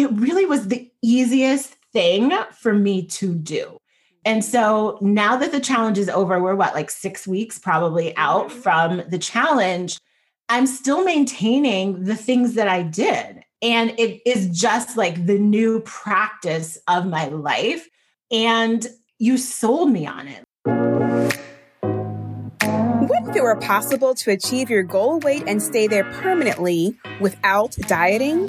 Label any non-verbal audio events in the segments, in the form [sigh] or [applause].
it really was the easiest thing for me to do. And so now that the challenge is over, we're what, like six weeks probably out mm-hmm. from the challenge. I'm still maintaining the things that I did. And it is just like the new practice of my life. And you sold me on it. What if it were possible to achieve your goal weight and stay there permanently without dieting?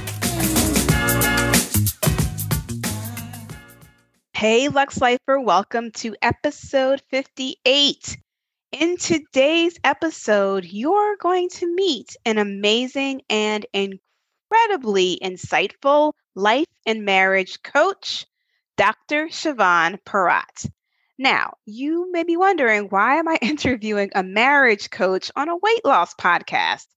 Hey, Lux Lifer, welcome to episode 58. In today's episode, you're going to meet an amazing and incredibly insightful life and marriage coach, Dr. Siobhan Porat. Now, you may be wondering why am I [laughs] interviewing a marriage coach on a weight loss podcast?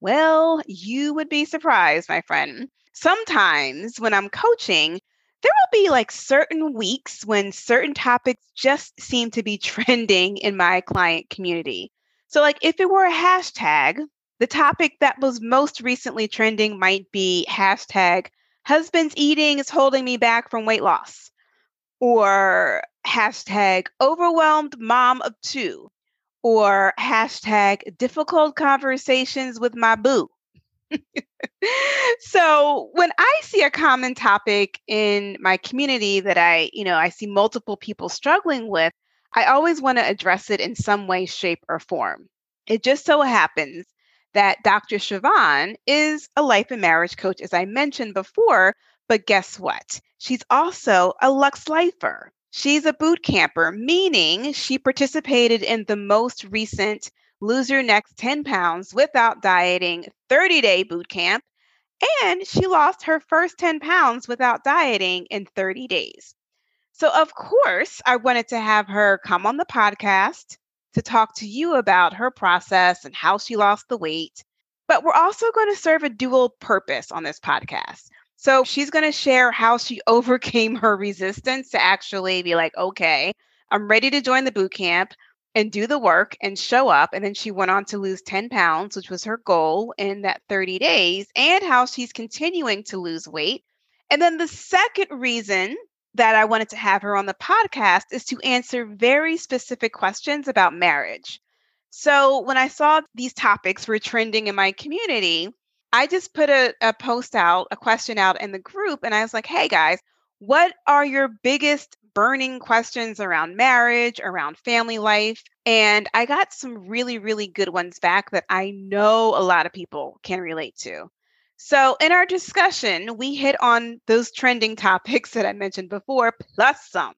Well, you would be surprised, my friend. Sometimes when I'm coaching, there will be like certain weeks when certain topics just seem to be [laughs] trending in my client community. So, like, if it were a hashtag, the topic that was most recently trending might be hashtag husband's eating is holding me back from weight loss, or hashtag overwhelmed mom of two, or hashtag difficult conversations with my boo [laughs] so when I see a common topic in my community that I, you know, I see multiple people struggling with, I always want to address it in some way, shape, or form. It just so happens that Dr. Siobhan is a life and marriage coach, as I mentioned before. But guess what? She's also a Lux Lifer. She's a boot camper, meaning she participated in the most recent Lose Your Next 10 Pounds Without Dieting 30 Day Boot Camp. And she lost her first 10 pounds without dieting in 30 days. So, of course, I wanted to have her come on the podcast to talk to you about her process and how she lost the weight. But we're also going to serve a dual purpose on this podcast. So, she's going to share how she [laughs] overcame her resistance to actually be like, okay, I'm ready to join the boot camp and do the work and show up. And then she went on to lose 10 pounds, which was her goal in that 30 days, and how she's continuing to lose weight. And then the second reason that I wanted to have her on the podcast is to answer very specific questions about marriage. So when I saw these topics were trending in my community, I just put a, a post out, a question out in the group, and I was like, hey guys, what are your biggest burning questions around marriage, around family life. And I got some really, really good ones back that I know a lot of people can relate to. So, in our discussion, we hit on those trending [laughs] topics that I mentioned before, plus some.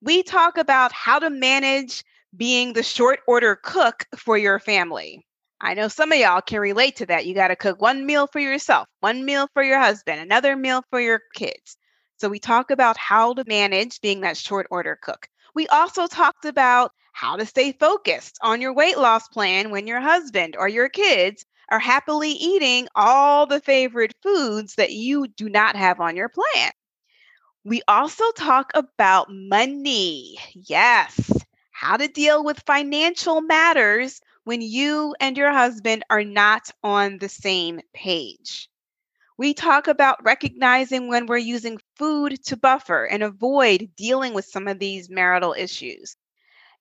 We talk about how to manage being the short order cook for your family. I know some of y'all can relate to that. You got to cook one meal for yourself, one meal for your husband, another meal for your kids. So we talk about how to manage being that short order cook. We also talked about how to stay focused on your weight loss plan when your husband or your kids are happily eating all the favorite foods that you do not have on your plan. We also talk about money. Yes, how to deal with financial matters when you and your husband are not on the same page. We talk about recognizing when we're using food to buffer and avoid dealing with some of these marital issues.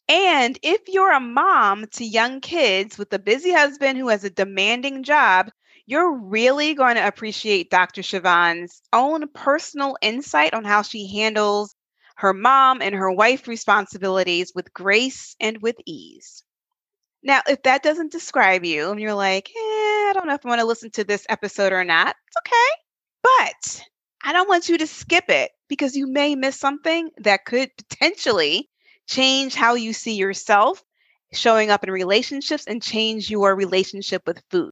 And if you're a mom to young kids with a busy husband who has a demanding job, you're really going to appreciate Dr. Siobhan's own personal insight on how she handles her mom and her wife responsibilities with grace and with ease. Now, if that doesn't describe you and you're like, eh, I don't know if I want to listen to this episode or not, it's okay. But I don't want you to skip it because you may miss something that could potentially change how you see yourself showing up in relationships and change your relationship with food.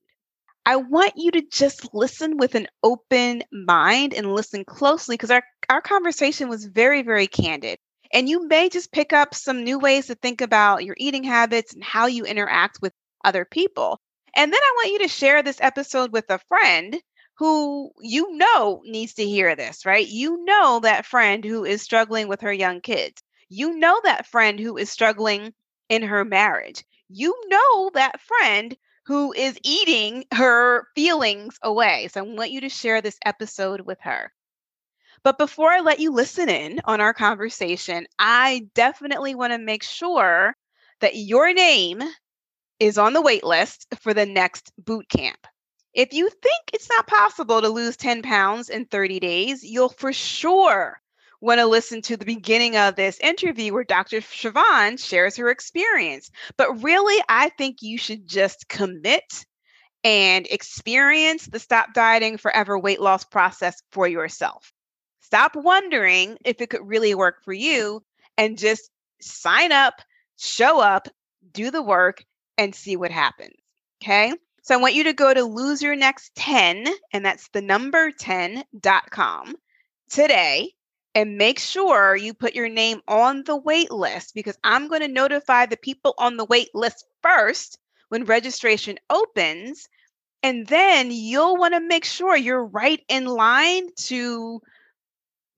I want you to just listen with an open mind and listen closely because our, our conversation was very, very candid. And you may just pick up some new ways to think about your eating habits and how you interact with other people. And then I want you to share this episode with a friend who you know needs to hear this, right? You know that friend who is struggling with her young kids. You know that friend who is struggling in her marriage. You know that friend who is eating her feelings away. So I want you to share this episode with her. But before I let you listen in on our conversation, I definitely want to make sure that your name is on the wait list for the next boot camp. If you think it's not possible to lose 10 pounds in 30 days, you'll for sure want to listen to the beginning of this interview where Dr. Siobhan shares her experience. But really, I think you should just commit and experience the Stop Dieting Forever weight loss process for yourself. Stop wondering if it could really work for you and just sign up, show up, do the work, and see what happens. Okay. So I want you to go to lose your next 10, and that's the number 10.com today and make sure you put your name on the wait list because I'm going to notify the people on the wait list first when registration opens. And then you'll want to make sure you're right in line to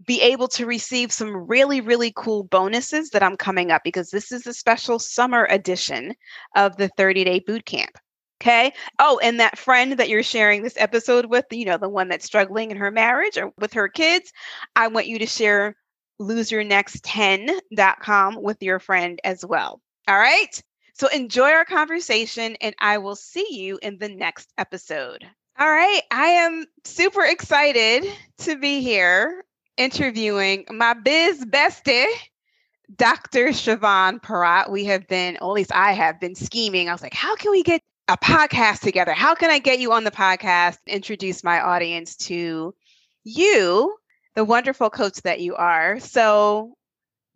be able to receive some really, really cool bonuses that I'm coming up because this is a special summer edition of the 30 day boot camp. Okay. Oh, and that friend that you're sharing this episode with, you know, the one that's struggling in her marriage or with her kids, I want you to share loseyournext10.com with your friend as well. All right. So enjoy our conversation, and I will see you in the next episode. All right. I am super excited to be here interviewing my biz bestie, Dr. Siobhan Porat. We have been, at least I have been scheming. I was like, how can we get a podcast together. How can I get you on the podcast? Introduce my audience to you, the wonderful coach that you are. So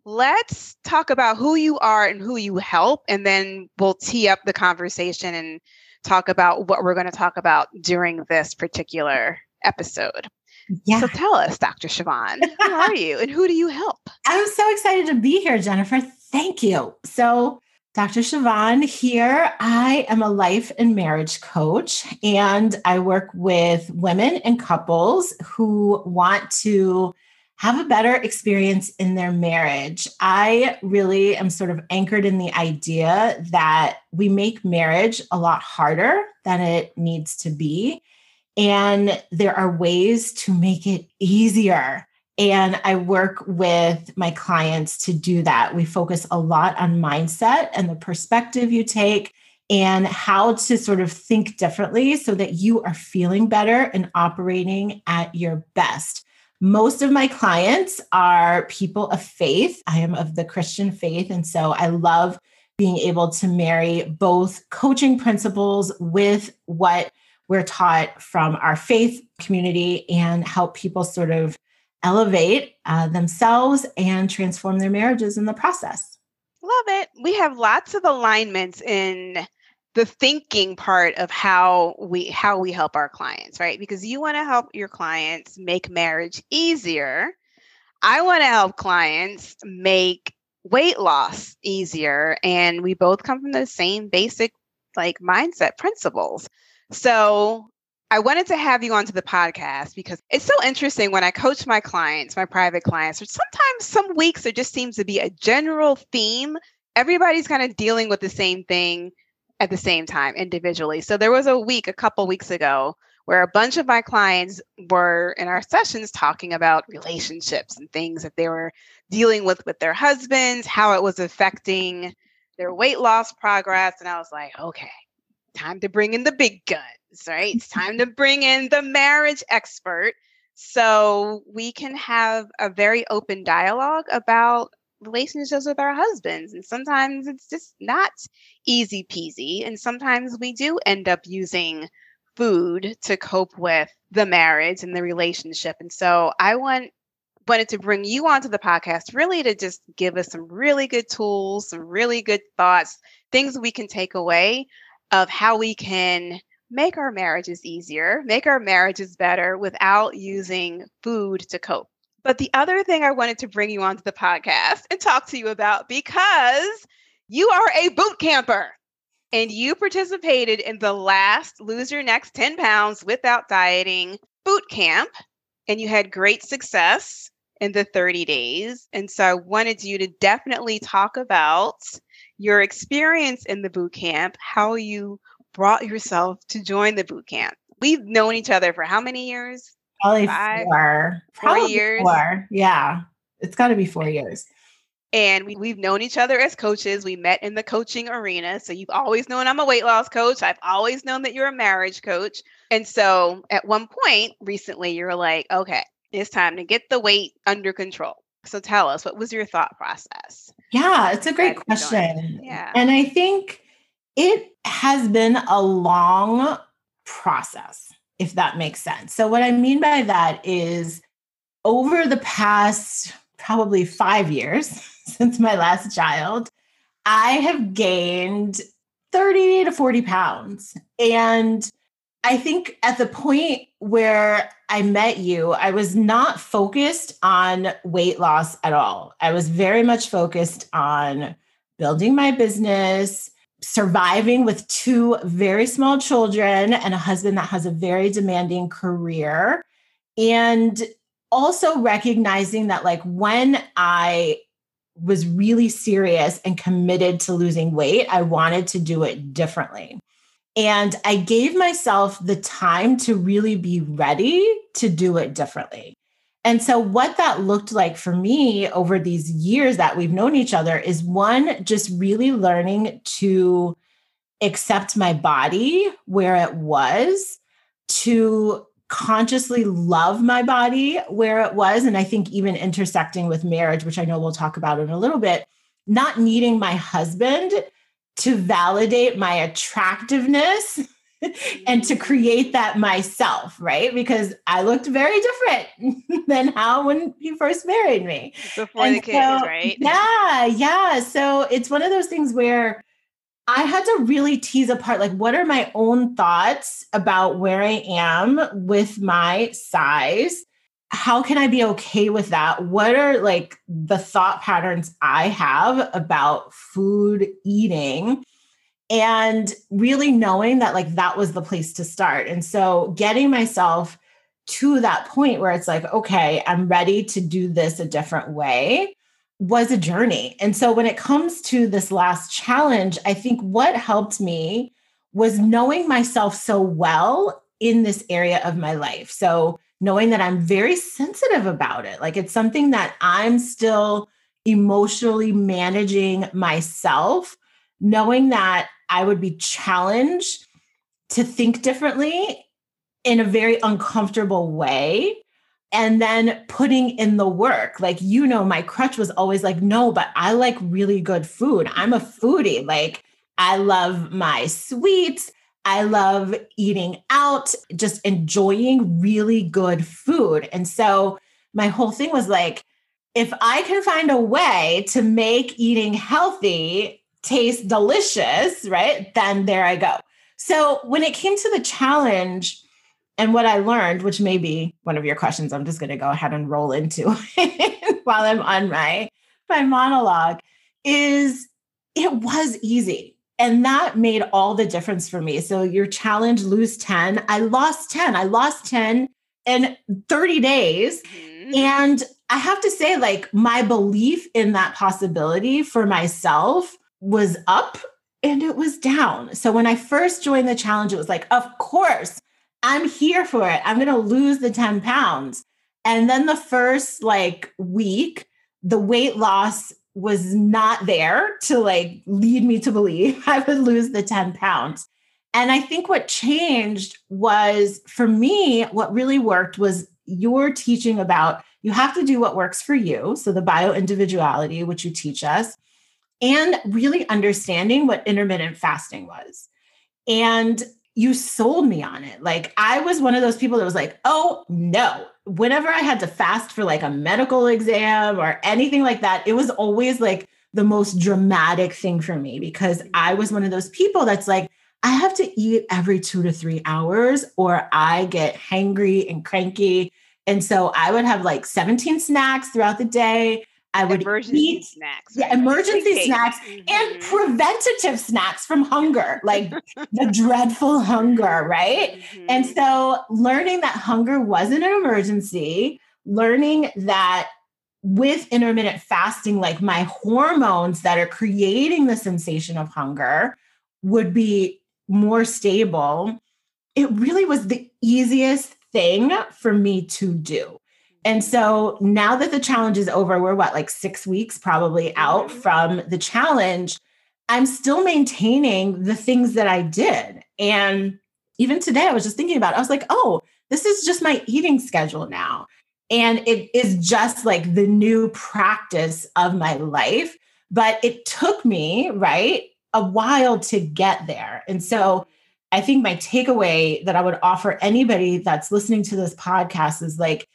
let's talk about who you are and who you help, and then we'll tee up the conversation and talk about what we're going to talk about during this particular episode. Yeah. So tell us, Dr. Siobhan, who are [laughs] you and who do you help? I'm so excited to be here, Jennifer. Thank you. So, Dr. Siobhan here. I am a life and marriage coach, and I work with women and couples who want to have a better experience in their marriage. I really am sort of anchored in the idea that we make marriage a lot harder than it needs to be. And there are ways to make it easier. And I work with my clients to do that. We focus a lot on mindset and the perspective you take and how to sort of think differently so that you are feeling better and operating at your best. Most of my clients are people of faith. I am of the Christian faith. And so I love being able to marry both coaching principles with what we're taught from our faith community and help people sort of elevate uh, themselves and transform their marriages in the process. Love it. We have lots of alignments in the thinking part of how we how we help our clients, right? Because you want to help your clients make marriage easier. I want to help clients make weight loss easier and we both come from the same basic like mindset principles. So I wanted to have you onto the podcast because it's so interesting when I coach my clients, my private clients, or sometimes some weeks there just seems to be a general theme. Everybody's kind of dealing with the same thing at the same time individually. So there was a week a couple weeks ago where a bunch of my clients were in our sessions talking about relationships and things that they were dealing with with their husbands, how it was affecting their weight loss progress. And I was like, okay, time to bring in the big guns, right? It's time to bring in the marriage expert so we can have a very open dialogue about relationships with our husbands. And sometimes it's just not easy peasy. And sometimes we do end up using food to cope with the marriage and the relationship. And so I want wanted to bring you onto the podcast really to just give us some really good tools, some really good thoughts, things we can take away of how we can make our marriages easier, make our marriages better without using food to cope. But the other thing I wanted to bring you onto the podcast and talk to you about because you are a boot camper and you participated in the last Lose Your Next 10 Pounds Without Dieting boot camp and you had great success in the 30 days. And so I wanted you to definitely talk about your experience in the boot camp, how you brought yourself to join the boot camp. We've known each other for how many years? Probably Five, four. Probably four years. Four. Yeah. It's got to be four years. And we, we've known each other as coaches. We met in the coaching arena. So you've always known I'm a weight loss coach. I've always known that you're a marriage coach. And so at one point recently, you're like, okay, it's time to get the weight under control. So tell us, what was your thought process? Yeah, it's a great question. Yeah. And I think it has been a long process, if that makes sense. So, what I mean by that is over the past probably five years [laughs] since my last child, I have gained 30 to 40 pounds. And I think at the point where I met you, I was not focused on weight loss at all. I was very much focused on building my business, surviving with two very small children and a husband that has a very demanding career. And also recognizing that, like, when I was really serious and committed to losing weight, I wanted to do it differently. And I gave myself the time to really be ready to do it differently. And so, what that looked like for me over these years that we've known each other is one, just really learning to accept my body where it was, to consciously love my body where it was. And I think even intersecting with marriage, which I know we'll talk about in a little bit, not needing my husband to validate my attractiveness [laughs] and to create that myself, right? Because I looked very different [laughs] than how when he first married me. Before and the kids, so, right? Yeah, yeah. So it's one of those things where I had to really tease apart like what are my own thoughts about where I am with my size how can I be okay with that? What are like the thought patterns I have about food eating? And really knowing that like that was the place to start. And so getting myself to that point where it's like, okay, I'm ready to do this a different way was a journey. And so when it comes to this last challenge, I think what helped me was knowing myself so well in this area of my life. So knowing that I'm very sensitive about it. Like it's something that I'm still emotionally managing myself, knowing that I would be challenged to think differently in a very uncomfortable way. And then putting in the work. Like, you know, my crutch was always like, no, but I like really good food. I'm a foodie. Like, I love my sweets. I love eating out, just enjoying really good food. And so my whole thing was like, if I can find a way to make eating healthy taste delicious, right? Then there I go. So when it came to the challenge, and what I learned, which may be one of your questions, I'm just going to go ahead and roll into [laughs] while I'm on my my monologue, is it was easy and that made all the difference for me. So your challenge lose 10. I lost 10. I lost 10 in 30 days. Mm-hmm. And I have to say like my belief in that possibility for myself was up and it was down. So when I first joined the challenge it was like of course I'm here for it. I'm going to lose the 10 pounds. And then the first like week the weight loss was not there to like lead me to believe [laughs] I would lose the 10 pounds. And I think what changed was for me, what really worked was your teaching about you have to do what works for you. So the bio individuality, which you teach us, and really understanding what intermittent fasting was. And you sold me on it. Like I was one of those people that was like, oh no. Whenever I had to fast for like a medical exam or anything like that, it was always like the most dramatic thing for me because I was one of those people that's like, I have to eat every two to three hours or I get hangry and cranky. And so I would have like 17 snacks throughout the day. I would emergency eat snacks. yeah, emergency snacks and Mhm. preventative snacks from hunger, like the dreadful hunger, right? And Mhm. so learning that hunger wasn't an emergency, learning that with intermittent fasting, like my hormones that are creating the sensation of hunger would be more stable. It really was the easiest thing for me to do. And so now that the challenge is over, we're what, like six weeks probably out Mhm. from the challenge. I'm still maintaining the things that I did. And even today, I was just thinking about it. I was like, oh, this is just my eating schedule now. And it is just like the new practice of my life. But it took me, right, a while to get there. And so I think my takeaway that I would offer anybody that's listening to this podcast is like,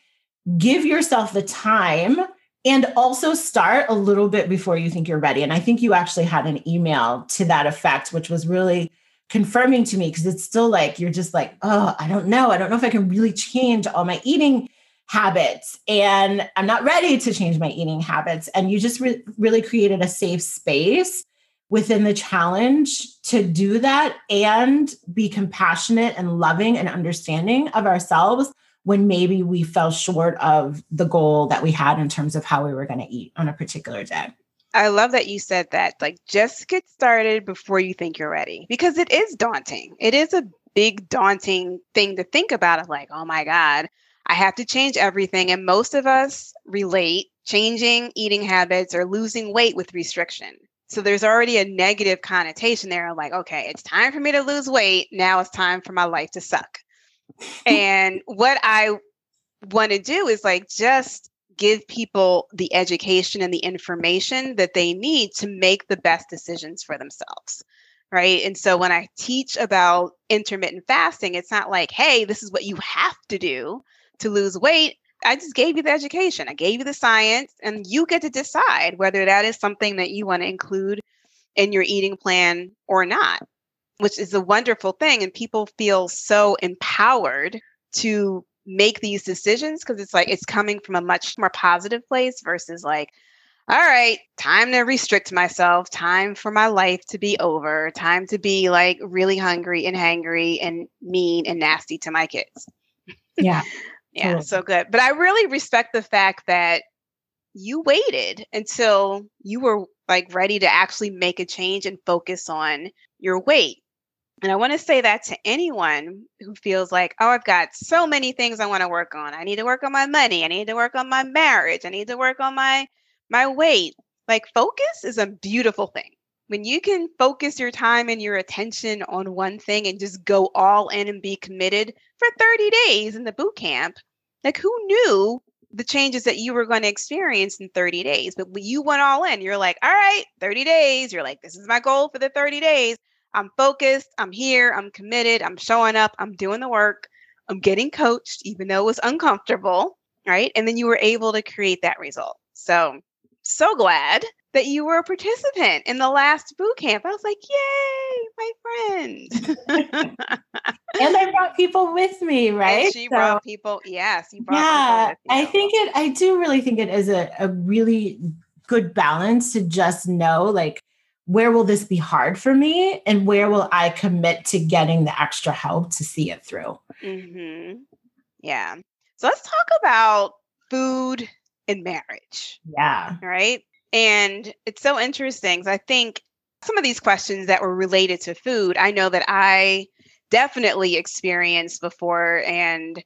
give yourself the time and also start a little bit before you think you're ready. And I think you actually had an email to that effect, which was really confirming to me because it's still like you're just like, oh, I don't know. I don't know if I can really change all my eating habits. And I'm not ready to change my eating habits. And you just re- really created a safe space within the challenge to do that and be compassionate and loving and understanding of ourselves when maybe we fell short of the goal that we had in terms of how we were going to eat on a particular day. I love that you said that. Like, just get started before you think you're ready because it is daunting. It is a big, daunting thing to think about of like, oh my God, I have to change everything. And most of us relate changing eating habits or losing weight with restriction. So there's already a negative connotation there like, okay, it's time for me to lose weight. Now it's time for my life to suck. And what I want to do is like just give people the education and the information that they need to make the best decisions for themselves. Right. And so when I teach about intermittent fasting, it's not like, hey, this is what you have to do to lose weight. I just gave you the education, I gave you the science, and you get to decide whether that is something that you want to include in your eating plan or not, which is a wonderful thing. And people feel so empowered to make these decisions because it's like it's coming from a much more positive place versus like, all right, time to restrict myself, time for my life to be over, time to be like really hungry and hangry and mean and nasty to my kids. Yeah. [laughs] Yeah, so good. But I really respect the fact that you waited until you were like ready to actually make a change and focus on your weight. And I want to say that to anyone who feels like, oh, I've got so many things I want to work on. I need to work on my money. I need to work on my marriage. I need to work on my my weight. Like focus is a beautiful thing. When you can focus your time and your attention on one thing and just go all in and be committed for 30 days in the boot camp, like who knew the changes that you were going to experience in 30 days? But you went all in, you're like, all right, 30 days. You're like, this is my goal for the 30 days. I'm focused. I'm here. I'm committed. I'm showing up. I'm doing the work. I'm getting coached, even though it was uncomfortable. Right. And then you were able to create that result. So, so glad that you were a participant in the last boot camp. I was like, yay, my friend. [laughs] and I brought people with me, [laughs] right? And she So- brought people. Yes, you brought yeah, I think it, I do really think it is a, a really good balance to just know like, where will this be hard for me? And where will I commit to getting the extra help to see it through? hmm Yeah. So let's talk about food and marriage, Yeah. right? And it's so interesting I think some of these questions that were related to food, I know that I definitely experienced before. And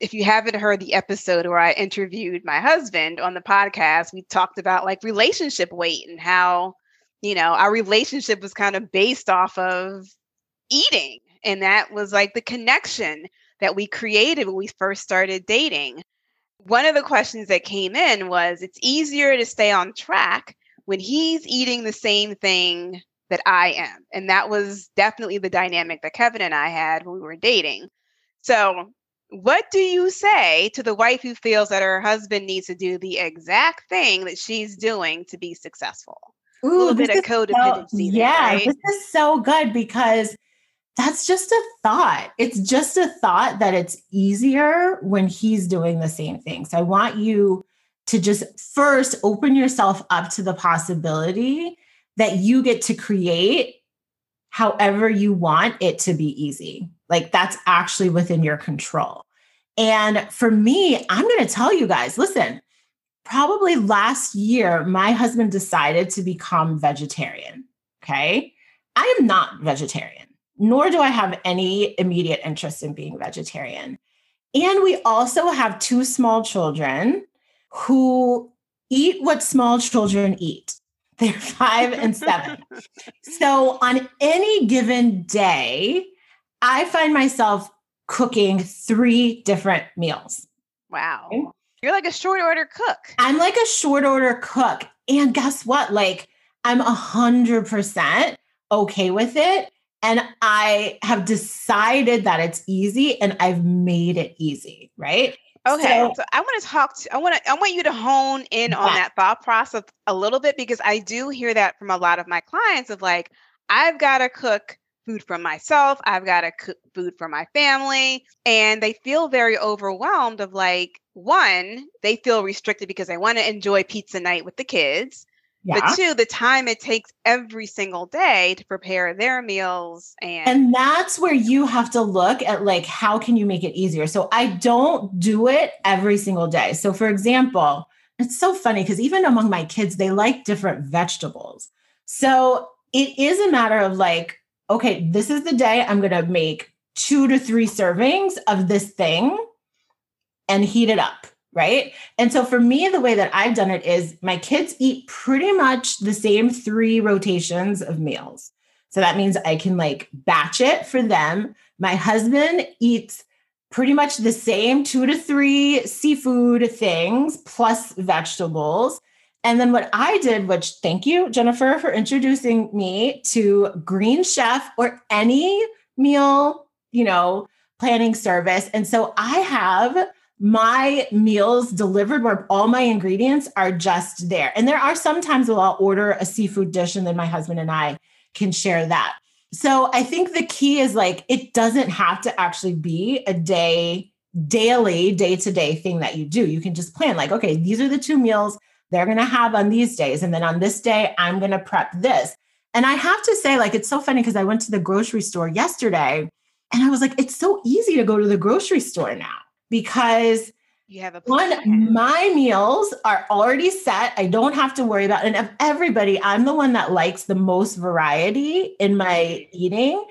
if you haven't heard the episode where I interviewed my husband on the podcast, we talked about like relationship weight and how, you know, our relationship was kind of based off of eating. And that was like the connection that we created when we first started dating. One of the questions that came in was it's easier to stay on track when he's eating the same thing that I am. And that was definitely the dynamic that Kevin and I had when we were dating. So, what do you say to the wife who feels that her husband needs to do the exact thing that she's doing to be successful? Ooh, little bit of so- codependency there, yeah, right? this is so good because that's just a thought. It's just a thought that it's easier when he's doing the same thing. So I want you to just first open yourself up to the possibility that you get to create however you want it to be easy. Like that's actually within your control. And for me, I'm going to tell you guys listen, probably last year, my husband decided to become vegetarian. Okay. I am not vegetarian, nor do I have any immediate interest in being vegetarian. And we also have two small children who eat what small children eat. [laughs] They're five and seven. So on any given day, I find myself cooking three different meals. Wow. Okay? You're like a short order cook. I'm like a short order cook. And guess what? Like, I'm a hundred percent okay with it. And I have decided that it's easy and I've made it easy. Right. Okay. So, so I want to talk to I want to I want you to hone in yeah. on that thought process a little bit because I do hear that from a lot of my clients of like, I've got to cook food for myself, I've got to cook food for my family. And they feel very overwhelmed of like, one, they feel restricted because they want to enjoy pizza night with the kids. Yeah. But two, the time it takes every single day to prepare their meals and And that's where you have to look at like how can you make it easier. So I don't do it every single day. So for example, it's so funny because even among my kids, they like different vegetables. So it is a matter of like, okay, this is the day I'm going to make two to three servings of this thing and heat it up right? And so for me, the way that I've done it is my kids eat pretty much the same three rotations of meals. So that means I can like batch it for them. My husband eats pretty much the same two to three seafood things plus vegetables. And then what I did, which thank you, Jennifer, for introducing me to Green Chef or any meal, you know, planning service. And so I have my meals delivered where all my ingredients are just there. And there are some times where I'll order a seafood dish and then my husband and I can share that. So I think the key is like it doesn't have to actually be a day, daily, day to day thing that you do. You can just plan like, okay, these are the two meals they're going to have on these days. And then on this day, I'm going to prep this. And I have to say, like, it's so funny because I went to the grocery store yesterday and I was like, it's so easy to go to the grocery store now because you have a one my meals are already set i don't have to worry about and of everybody i'm the one that likes the most variety in my eating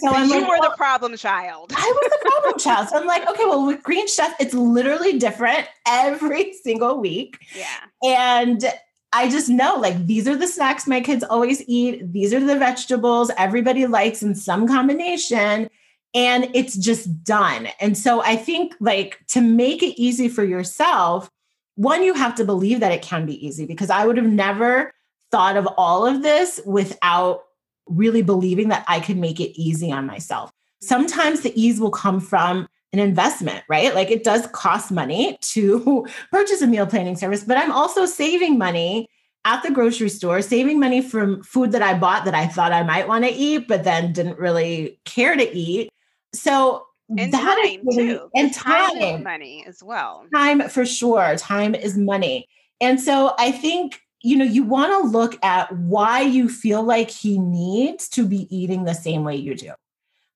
so, so you like, were well, the problem child. I was the problem child. So i'm like okay well with green chef it's literally different every [laughs] single week. Yeah. And I just know like these are the snacks my kids always eat. These are the vegetables. Everybody likes in some combination. And it's just done. And so I think like to make it easy for yourself, one, you have to believe that it can be easy because I would have never thought of all of this without really believing that I could make it easy on myself. Sometimes the ease will come from an investment, right? Like it does cost money to [laughs] purchase a meal planning service, but I'm also saving money at the grocery store, saving money from food that I bought that I thought I might want to eat, but then didn't really care to eat. So and that time really, too. And time, time money as well. Time for sure. Time is money. And so I think, you know, you want to look at why you feel like he needs to be eating the same way you do.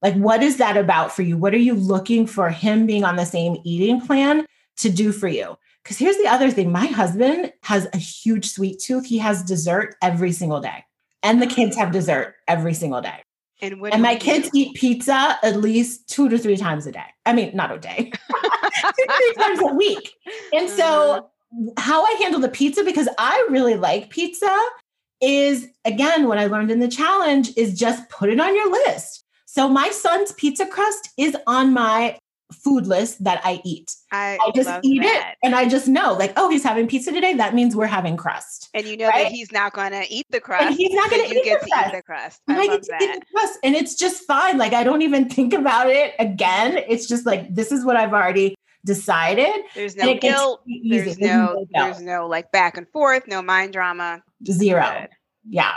Like, what is that about for you? What are you looking for him being on the same eating plan to do for you? Because here's the other thing my husband has a huge sweet tooth. He has dessert every single day, and the kids have dessert every single day. And, and my kids do? eat pizza at least two to three times a day. I mean, not a day, [laughs] two to three times a week. And so, uh-huh. How I handle the pizza, because I really like pizza, is again, what I learned in the challenge is just put it on your list. So, my son's pizza crust is on my food list that I eat. I, I just eat that. it and I just know, like, oh, he's having pizza today. That means we're having crust. And you know right? that he's not going to eat the crust. And he's not going to get to eat the crust. I, I get to eat the crust, and it's just fine. Like I don't even think about it again. It's just like this is what I've already decided. There's no guilt. There's no, there's no like back and forth. No mind drama. Zero. Good. Yeah.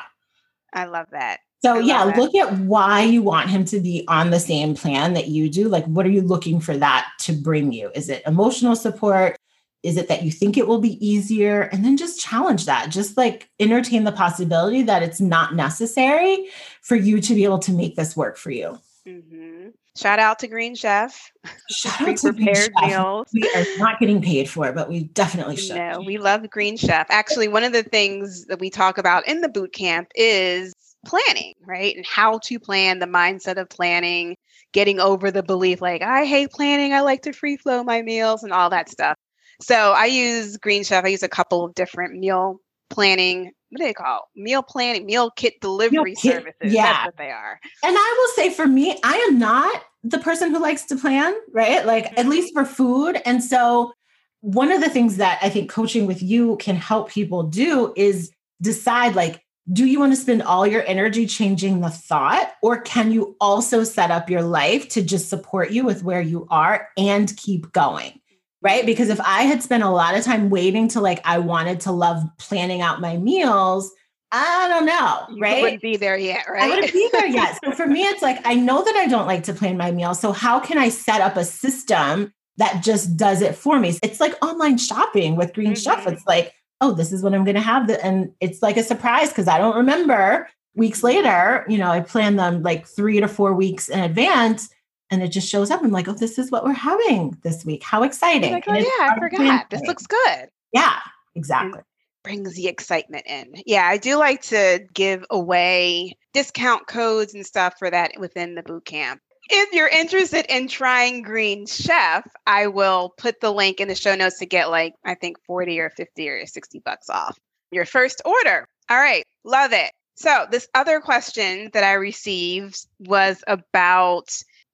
I love that. So, yeah, it. look at why you want him to be on the same plan that you do. Like, what are you looking for that to bring you? Is it emotional support? Is it that you think it will be easier? And then just challenge that. Just like entertain the possibility that it's not necessary for you to be able to make this work for you. Mm-hmm. Shout out to Green Chef. Shout [laughs] out to prepared meals. We are not getting paid for it, but we definitely should. No, we love Green Chef. Actually, one of the things that we talk about in the boot camp is planning, right? And how to plan, the mindset of planning, getting over the belief like, I hate planning, I like to free flow my meals and all that stuff. So I use Green Chef. I use a couple of different meal planning what do they call meal planning, meal kit delivery meal kit, services. Yeah. That's what they are. And I will say for me, I am not the person who likes to plan, right? Like mm-hmm. at least for food. And so one of the things that I think coaching with you can help people do is decide like, do you want to spend all your energy changing the thought, or can you also set up your life to just support you with where you are and keep going? Right? Because if I had spent a lot of time waiting to like I wanted to love planning out my meals, I don't know, right? You wouldn't be there yet, right? I wouldn't be there yet. so for me, it's like I know that I don't like to plan my meals. So how can I set up a system that just does it for me? It's like online shopping with Green mm-hmm. Chef. It's like, oh, this is what I'm going to have, and it's like a surprise because I don't remember. Weeks later, you know, I plan them like three to four weeks in advance and it just shows up. I'm like, oh, this is what we're having this week. How exciting! Like, oh, yeah, I forgot. This looks good. Yeah, exactly. And brings the excitement in. Yeah, I do like to give away discount codes and stuff for that within the boot camp. If you're interested in trying Green Chef, I will put the link in the show notes to get like I think 40 or 50 or 60 bucks off your first order. All right, love it. So, this other question that I received was about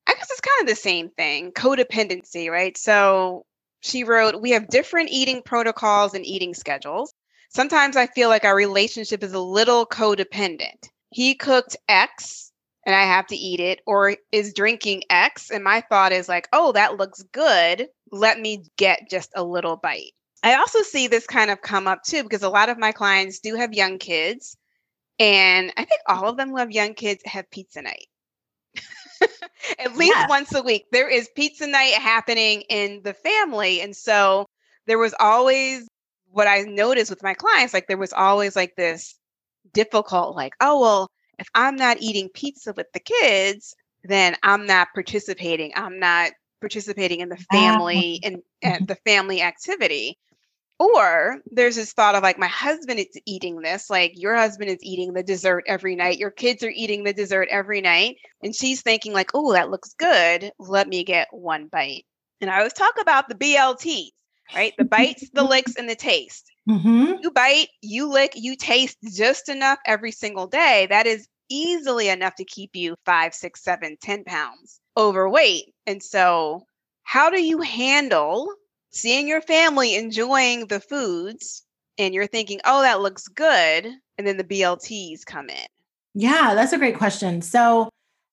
I guess it's kind of the same thing codependency, right? So she wrote, We have different eating protocols and eating schedules. Sometimes I feel like our relationship is a little codependent. He cooked X and I have to eat it, or is drinking X. And my thought is like, oh, that looks good. Let me get just a little bite. I also see this kind of come up too, because a lot of my clients do have young kids. And I think all of them who have young kids have pizza night. [laughs] at least yes. once a week. There is pizza night happening in the family. And so there was always what I noticed with my clients, like there was always like this difficult, like, oh, well, if I'm not eating pizza with the kids, then I'm not participating. I'm not participating in the family and mm-hmm. the family activity. Or there's this thought of like, my husband is eating this, like your husband is eating the dessert every night, your kids are eating the dessert every night. And she's thinking, like, oh, that looks good. Let me get one bite. And I always talk about the BLTs, right? The bites, the [laughs] licks, and the taste. Mm-hmm. You bite, you lick, you taste just enough every single day. That is easily enough to keep you five, six, seven, ten pounds overweight. And so, how do you handle seeing your family enjoying the foods and you're thinking, oh, that looks good. And then the BLTs come in? Yeah, that's a great question. So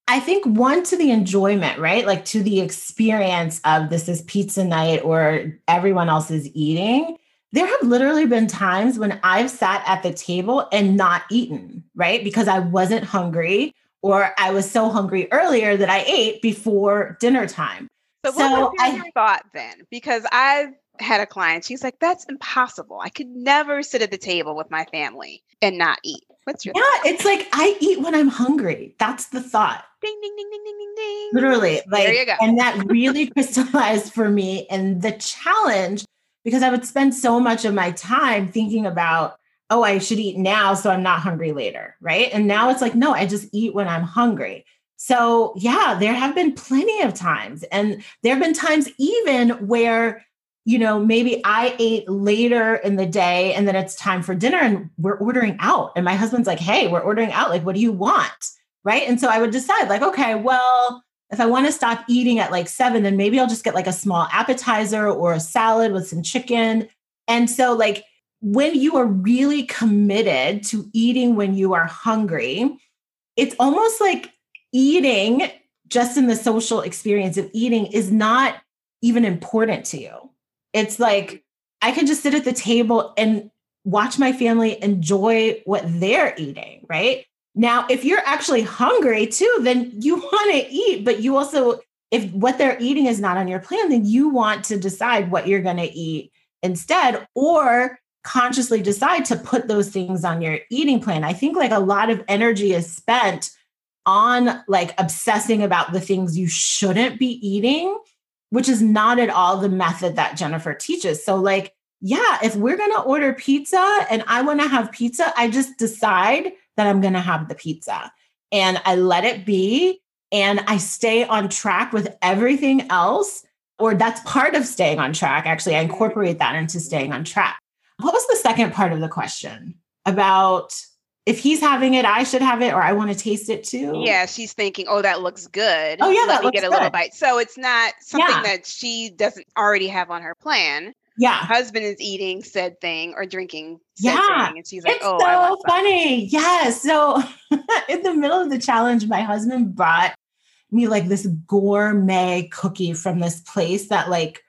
I think one to the enjoyment, right? Like to the experience of this is pizza night or everyone else is eating. There have literally been times when I've sat at the table and not eaten, right? Because I wasn't hungry or I was so hungry earlier that I ate before dinner time. So, so what was your I, thought then? Because I've had a client, she's like, that's impossible. I could never sit at the table with my family and not eat. What's your Yeah, thought? it's like I eat when I'm hungry. That's the thought. Ding ding ding ding ding ding ding. Literally. Like there you go. and that really [laughs] crystallized for me and the challenge because I would spend so much of my time thinking about oh, I should eat now so I'm not hungry later, right? And now it's like no, I just eat when I'm hungry. So, yeah, there have been plenty of times. And there have been times even where, you know, maybe I ate later in the day and then it's time for dinner and we're ordering out. And my husband's like, hey, we're ordering out. Like, what do you want? Right. And so I would decide, like, okay, well, if I want to stop eating at like seven, then maybe I'll just get like a small appetizer or a salad with some chicken. And so, like, when you are really committed to eating when you are hungry, it's almost like eating just in the social experience of eating is not even important to you. It's like I can just sit at the table and watch my family enjoy what they're eating, right? Now, if you're actually hungry too, then you want to eat, but you also, if what they're eating is not on your plan, then you want to decide what you're going to eat instead, or consciously decide to put those things on your eating plan. I think like a lot of energy is spent on like obsessing about the things you shouldn't be eating, which is not at all the method that Jennifer teaches. So, like, yeah, if we're going to order pizza and I want to have pizza, I just decide that I'm going to have the pizza and I let it be and I stay on track with everything else. Or that's part of staying on track. Actually, I incorporate that into staying on track. What was the second part of the question about if he's having it, I should have it, or I want to taste it too. Yeah, she's thinking, oh, that looks good. Oh, yeah, let me get a good. little bite. So it's not something Yeah. that she doesn't already have on her plan. Yeah. Her husband is eating said thing or drinking said Yeah. thing, and she's like, it's oh, so funny. Yes. So [laughs] in the middle of the challenge, my husband brought me like this gourmet cookie from this place that like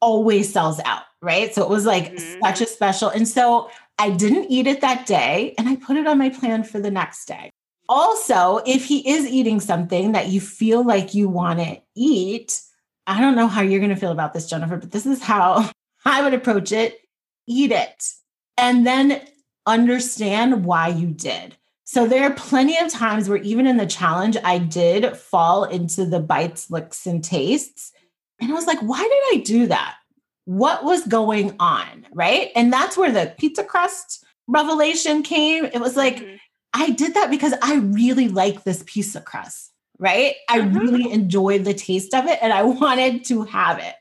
always sells out. Right. So it was like Mhm. such a special. And so I didn't eat it that day and I put it on my plan for the next day. Also, if he is eating something that you feel like you want to eat, I don't know how you're going to feel about this, Jennifer, but this is how [laughs] I would approach it. Eat it and then understand why you did. So there are plenty of times where even in the challenge, I did fall into the bites, licks, and tastes. And I was like, why did I do that? What was going on? Right. And that's where the pizza crust revelation came. It was like, Mhm. I did that because I really like this pizza crust, right? I Mhm. really enjoyed the taste of it and I [laughs] wanted to have it.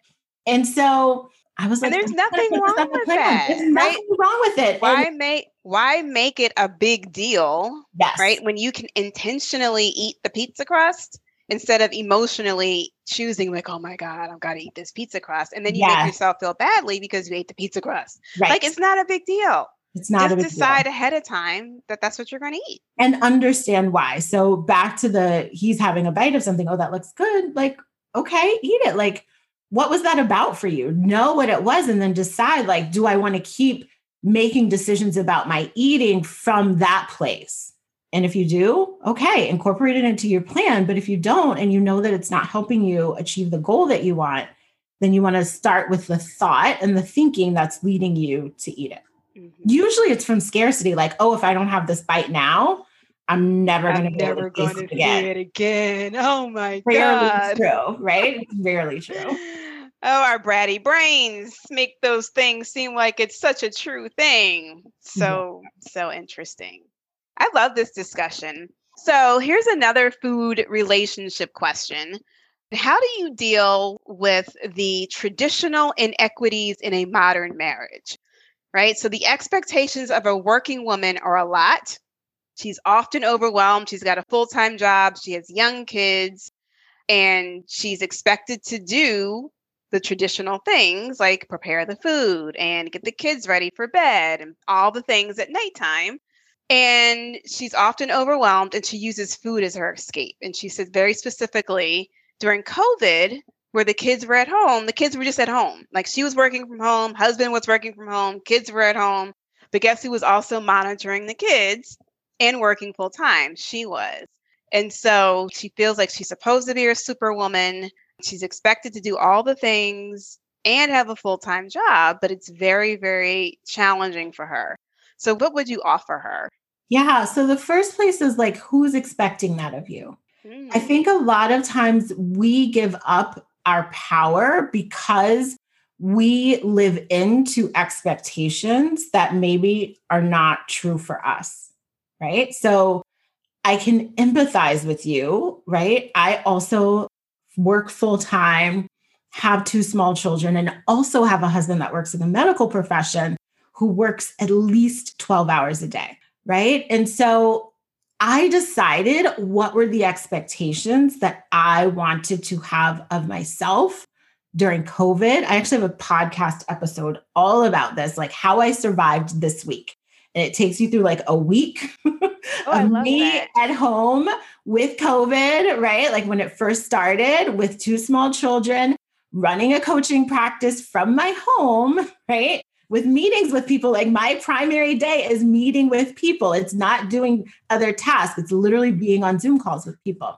And so I was like, And there's nothing wrong with that, There's right? nothing wrong with it. And- why make why make it a big deal, yes. right? When you can intentionally eat the pizza crust instead of emotionally choosing, like, oh my God, I've got to eat this pizza crust. And then you Yes. make yourself feel badly because you ate the pizza crust. Right. Like, it's not a big deal. it's not Just a big deal. Just decide deal. ahead of time that that's what you're going to eat. and understand why. So back to the he's having a bite of something. Oh, that looks good. Like, okay, eat it. Like, what was that about for you? Know what it was and then decide like, do I want to keep making decisions about my eating from that place? And if you do, okay, incorporate it into your plan. But if you don't, and you know that it's not helping you achieve the goal that you want, then you want to start with the thought and the thinking that's leading you to eat it. Mhm. Usually it's from scarcity, like, oh, if I don't have this bite now, I'm never going to be able never to taste going it to again. it again. Oh my Rarely God. true, right? It's [laughs] rarely true. Oh, our bratty brains make those things seem like it's such a true thing. So, so interesting. I love this discussion. So, here's another food relationship question. How do you deal with the traditional inequities in a modern marriage? Right? So, the expectations of a working woman are a lot. She's often overwhelmed. She's got a full time job. She has young kids, and she's expected to do the traditional things like prepare the food and get the kids ready for bed and all the things at nighttime. And she's often overwhelmed and she uses food as her escape. And she says very specifically during COVID, where the kids were at home, the kids were just at home. Like she was working from home, husband was working from home, kids were at home. But guess who was also monitoring the kids and working full time? She was. And so she feels like she's supposed to be a superwoman. She's expected to do all the things and have a full time job, but it's very, very challenging for her. So, what would you offer her? Yeah. So the first place is like, who's expecting that of you? I Mm, think a lot of times we give up our power because we live into expectations that maybe are not true for us. Right. So I can empathize with you. Right. I also work full time, have two small children, and also have a husband that works in the medical profession who works at least 12 hours a day. Right. And so I decided what were the expectations that I wanted to have of myself during COVID. I actually have a podcast episode all about this, like how I survived this week. And it takes you through like a week [laughs] Oh, of me that. at home with COVID, right? Like when it first started with two small children, running a coaching practice from my home, [laughs] right? With meetings with people. Like my primary day is meeting with people. It's not doing other tasks, it's literally being on Zoom calls with people.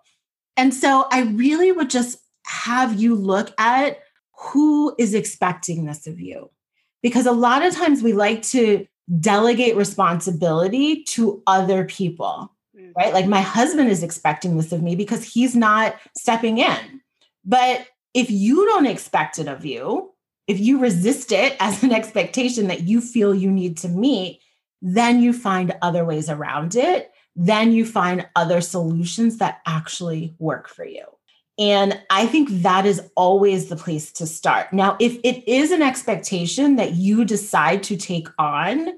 And so I really would just have you look at who is expecting this of you. Because a lot of times we like to delegate responsibility to other people, mm-hmm. right? Like my husband is expecting this of me because he's not stepping in. But if you don't expect it of you, if you resist it as an expectation that you feel you need to meet, then you find other ways around it. Then you find other solutions that actually work for you. And I think that is always the place to start. Now, if it is an expectation that you decide to take on,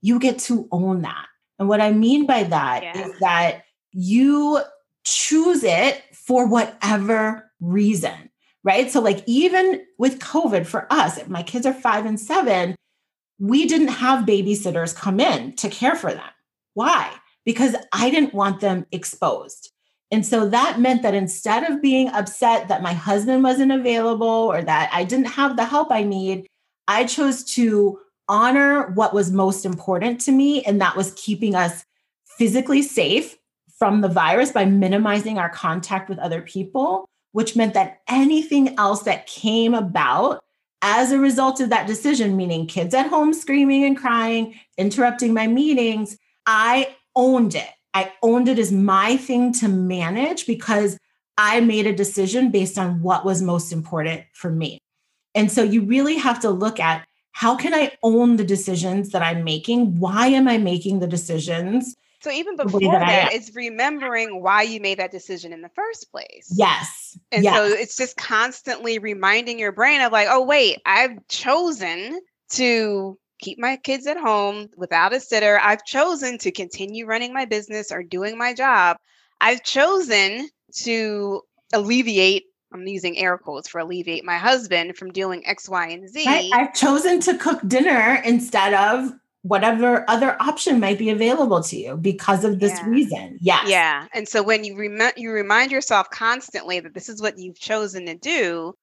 you get to own that. And what I mean by that yeah. is that you choose it for whatever reason, right? So, like, even with COVID for us, my kids are five and seven, we didn't have babysitters come in to care for them. Why? Because I didn't want them exposed. And so that meant that instead of being upset that my husband wasn't available or that I didn't have the help I need, I chose to honor what was most important to me. And that was keeping us physically safe from the virus by minimizing our contact with other people, which meant that anything else that came about as a result of that decision, meaning kids at home screaming and crying, interrupting my meetings, I owned it. I owned it as my thing to manage because I made a decision based on what was most important for me. And so you really have to look at how can I own the decisions that I'm making? Why am I making the decisions? So even before that, that it's remembering why you made that decision in the first place. Yes. And yes. so it's just constantly reminding your brain of like, oh wait, I've chosen to keep my kids at home without a sitter. I've chosen to continue running my business or doing my job. I've chosen to alleviate, I'm using air quotes for alleviate my husband from doing X, Y, and Z. Right? I've chosen to cook dinner instead of whatever other option might be available to you because of this yeah. reason. Yes. Yeah. And so when you rem- you remind yourself constantly that this is what you've chosen to do,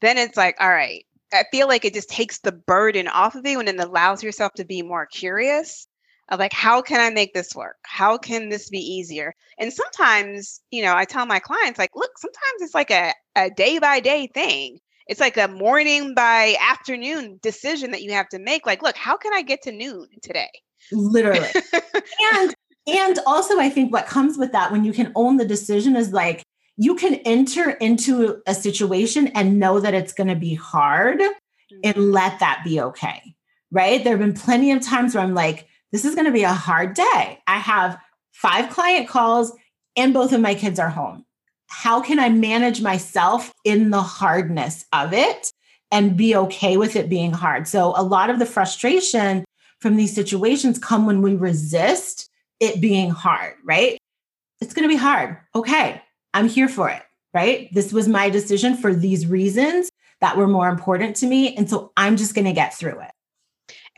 then it's like, all right, I feel like it just takes the burden off of you and it allows yourself to be more curious of like, how can I make this work? How can this be easier? And sometimes, you know, I tell my clients, like, look, sometimes it's like a, a day by day thing. It's like a morning by afternoon decision that you have to make. Like, look, how can I get to noon today? Literally. [laughs] and and also I think what comes with that when you can own the decision is like you can enter into a situation and know that it's going to be hard mm-hmm. and let that be okay. Right. There have been plenty of times where I'm like, this is going to be a hard day. I have five client calls and both of my kids are home. How can I manage myself in the hardness of it and be okay with it being hard? So, a lot of the frustration from these situations come when we resist it being hard, right? It's going to be hard. Okay. I'm here for it, right? This was my decision for these reasons that were more important to me. And so I'm just going to get through it.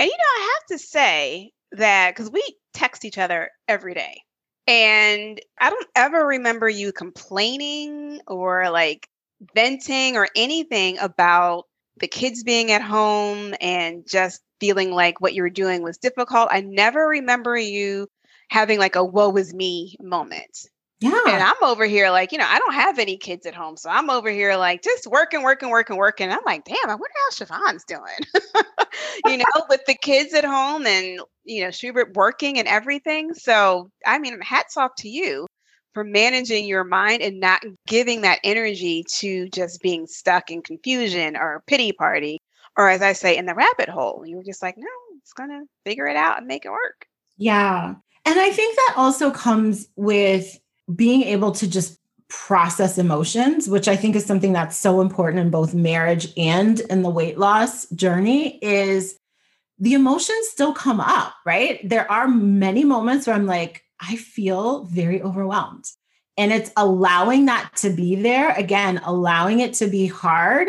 And, you know, I have to say that because we text each other every day. And I don't ever remember you complaining or like venting or anything about the kids being at home and just feeling like what you were doing was difficult. I never remember you having like a woe is me moment. Yeah. And I'm over here like, you know, I don't have any kids at home. So I'm over here like just working, working, working, working. I'm like, damn, I wonder how Chavonne's doing. [laughs] you know, with the kids at home and, you know, Schubert working and everything. So, I mean, hats off to you for managing your mind and not giving that energy to just being stuck in confusion or pity party. Or as I say, in the rabbit hole. You were just like, no, it's going to figure it out and make it work. Yeah. And I think that also comes with being able to just process emotions, which I think is something that's so important in both marriage and in the weight loss journey, is the emotions still come up, right? There are many moments where I'm like, I feel very overwhelmed. And it's allowing that to be there, again, allowing it to be hard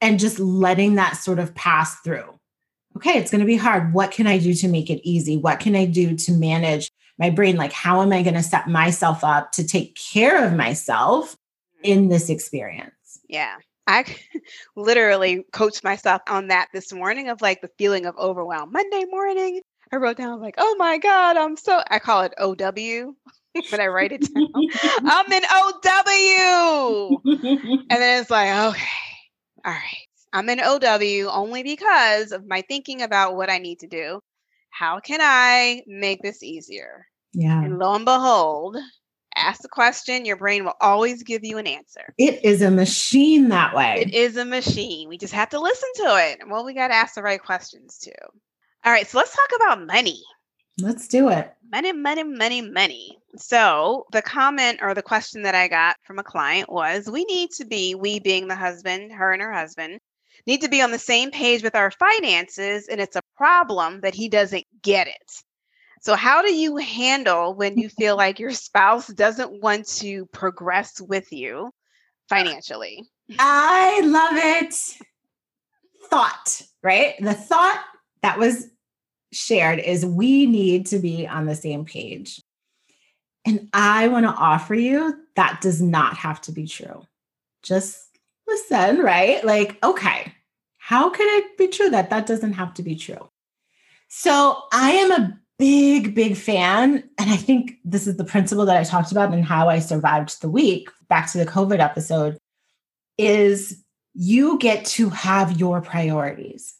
and just letting that sort of pass through. Okay, it's going to be hard. What can I do to make it easy? What can I do to manage my brain like how am i going to set myself up to take care of myself mm-hmm. in this experience yeah I [laughs] literally coached myself on that this morning of like the feeling of overwhelm. Monday morning, I wrote down like, oh my God, I'm so I call it OW [laughs] when I write it down. [laughs] I'm in OW. and then it's like, okay, all right. I'm in OW only because of my thinking about what I need to do. How can I make this easier? Yeah. And lo and behold, ask the question, your brain will always give you an answer. It is a machine that way. It is a machine. We just have to listen to it. Well, we got to ask the right questions too. All right, so let's talk about money. Let's do it. Money, money, money, money. So, the comment or the question that I got from a client was we need to be, we being the husband, her and her husband, need to be on the same page with our finances. And it's a problem that he doesn't get it. So, how do you handle when you feel like your spouse doesn't want to progress with you financially? I love it. Thought, right? The thought that was shared is we need to be on the same page. And I want to offer you that does not have to be true. Just listen, right? Like, okay, how can it be true that that doesn't have to be true? So I am a big, big fan. And I think this is the principle that I talked about and how I survived the week, back to the COVID episode, is you get to have your priorities.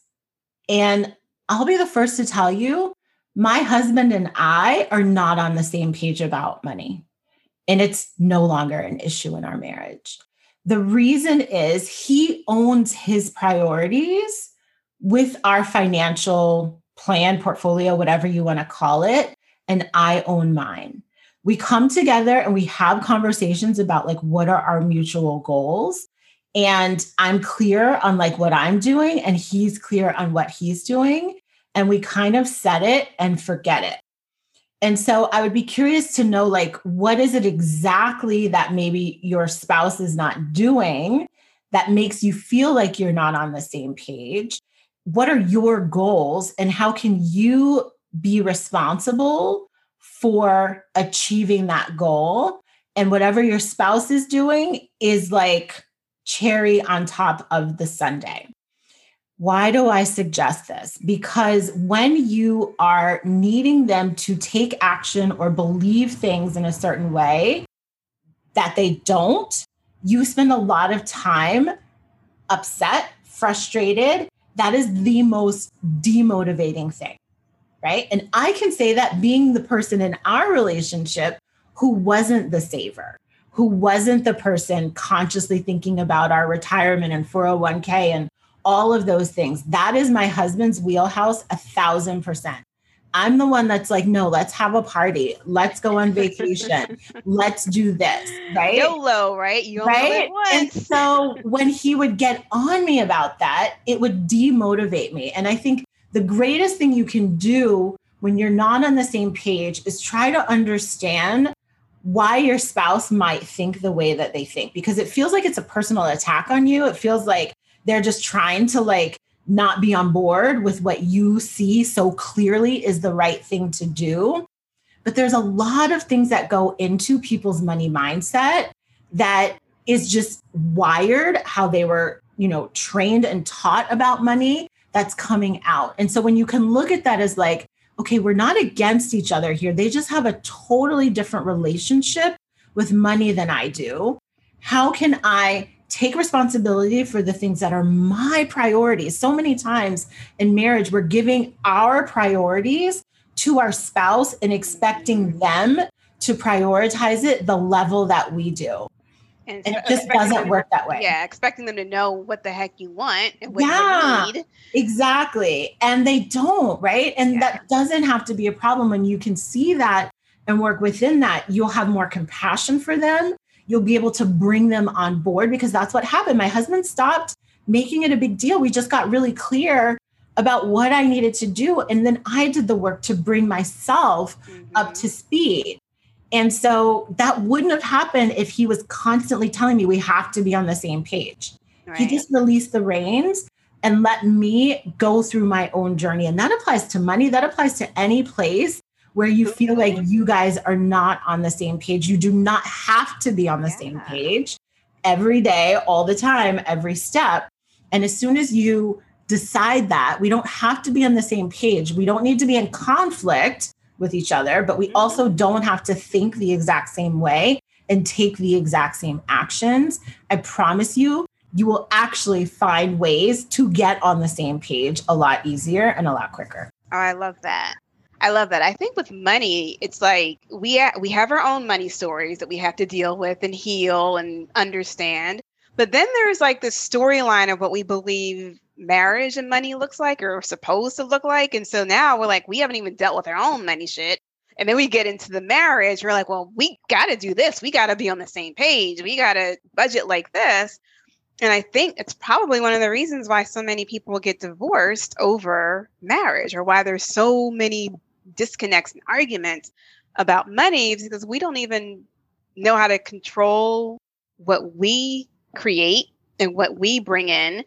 And I'll be the first to tell you, my husband and I are not on the same page about money. And it's no longer an issue in our marriage. The reason is he owns his priorities with our financial plan, portfolio, whatever you want to call it, and I own mine. We come together and we have conversations about like what are our mutual goals. And I'm clear on like what I'm doing, and he's clear on what he's doing. And we kind of set it and forget it. And so I would be curious to know like what is it exactly that maybe your spouse is not doing that makes you feel like you're not on the same page? What are your goals and how can you be responsible for achieving that goal and whatever your spouse is doing is like cherry on top of the sundae why do I suggest this? Because when you are needing them to take action or believe things in a certain way that they don't, you spend a lot of time upset, frustrated, that is the most demotivating thing, right? And I can say that being the person in our relationship who wasn't the saver, who wasn't the person consciously thinking about our retirement and 401k and all of those things. That is my husband's wheelhouse, a thousand percent. I'm the one that's like, no, let's have a party. Let's go on vacation. [laughs] let's do this. Right. YOLO, right? You right. And so when he would get on me about that, it would demotivate me. And I think the greatest thing you can do when you're not on the same page is try to understand why your spouse might think the way that they think because it feels like it's a personal attack on you. It feels like they're just trying to like not be on board with what you see so clearly is the right thing to do. But there's a lot of things that go into people's money mindset that is just wired how they were, you know, trained and taught about money that's coming out. And so when you can look at that as like, okay, we're not against each other here. They just have a totally different relationship with money than I do. How can I take responsibility for the things that are my priorities. So many times in marriage, we're giving our priorities to our spouse and expecting them to prioritize it the level that we do. And, and it just doesn't work that way. Yeah, expecting them to know what the heck you want and what yeah, you need. Exactly. And they don't, right? And yeah. that doesn't have to be a problem when you can see that and work within that. You'll have more compassion for them you'll be able to bring them on board because that's what happened. My husband stopped making it a big deal. We just got really clear about what I needed to do. And then I did the work to bring myself mm-hmm. up to speed. And so that wouldn't have happened if he was constantly telling me we have to be on the same page. Right. He just released the reins and let me go through my own journey. And that applies to money, that applies to any place where you feel like you guys are not on the same page. You do not have to be on the yeah. same page. every day, all the time, every step. And as soon as you decide that, we don't have to be on the same page. We don't need to be in conflict with each other, but we mm-hmm. also don't have to think the exact same way and take the exact same actions. I promise you, you will actually find ways to get on the same page a lot easier and a lot quicker. Oh, I love that. I love that. I think with money, it's like we we have our own money stories that we have to deal with and heal and understand. But then there's like this storyline of what we believe marriage and money looks like or supposed to look like. And so now we're like, we haven't even dealt with our own money shit. And then we get into the marriage, we're like, well, we got to do this. We got to be on the same page. We got to budget like this. And I think it's probably one of the reasons why so many people get divorced over marriage or why there's so many disconnects and arguments about money because we don't even know how to control what we create and what we bring in.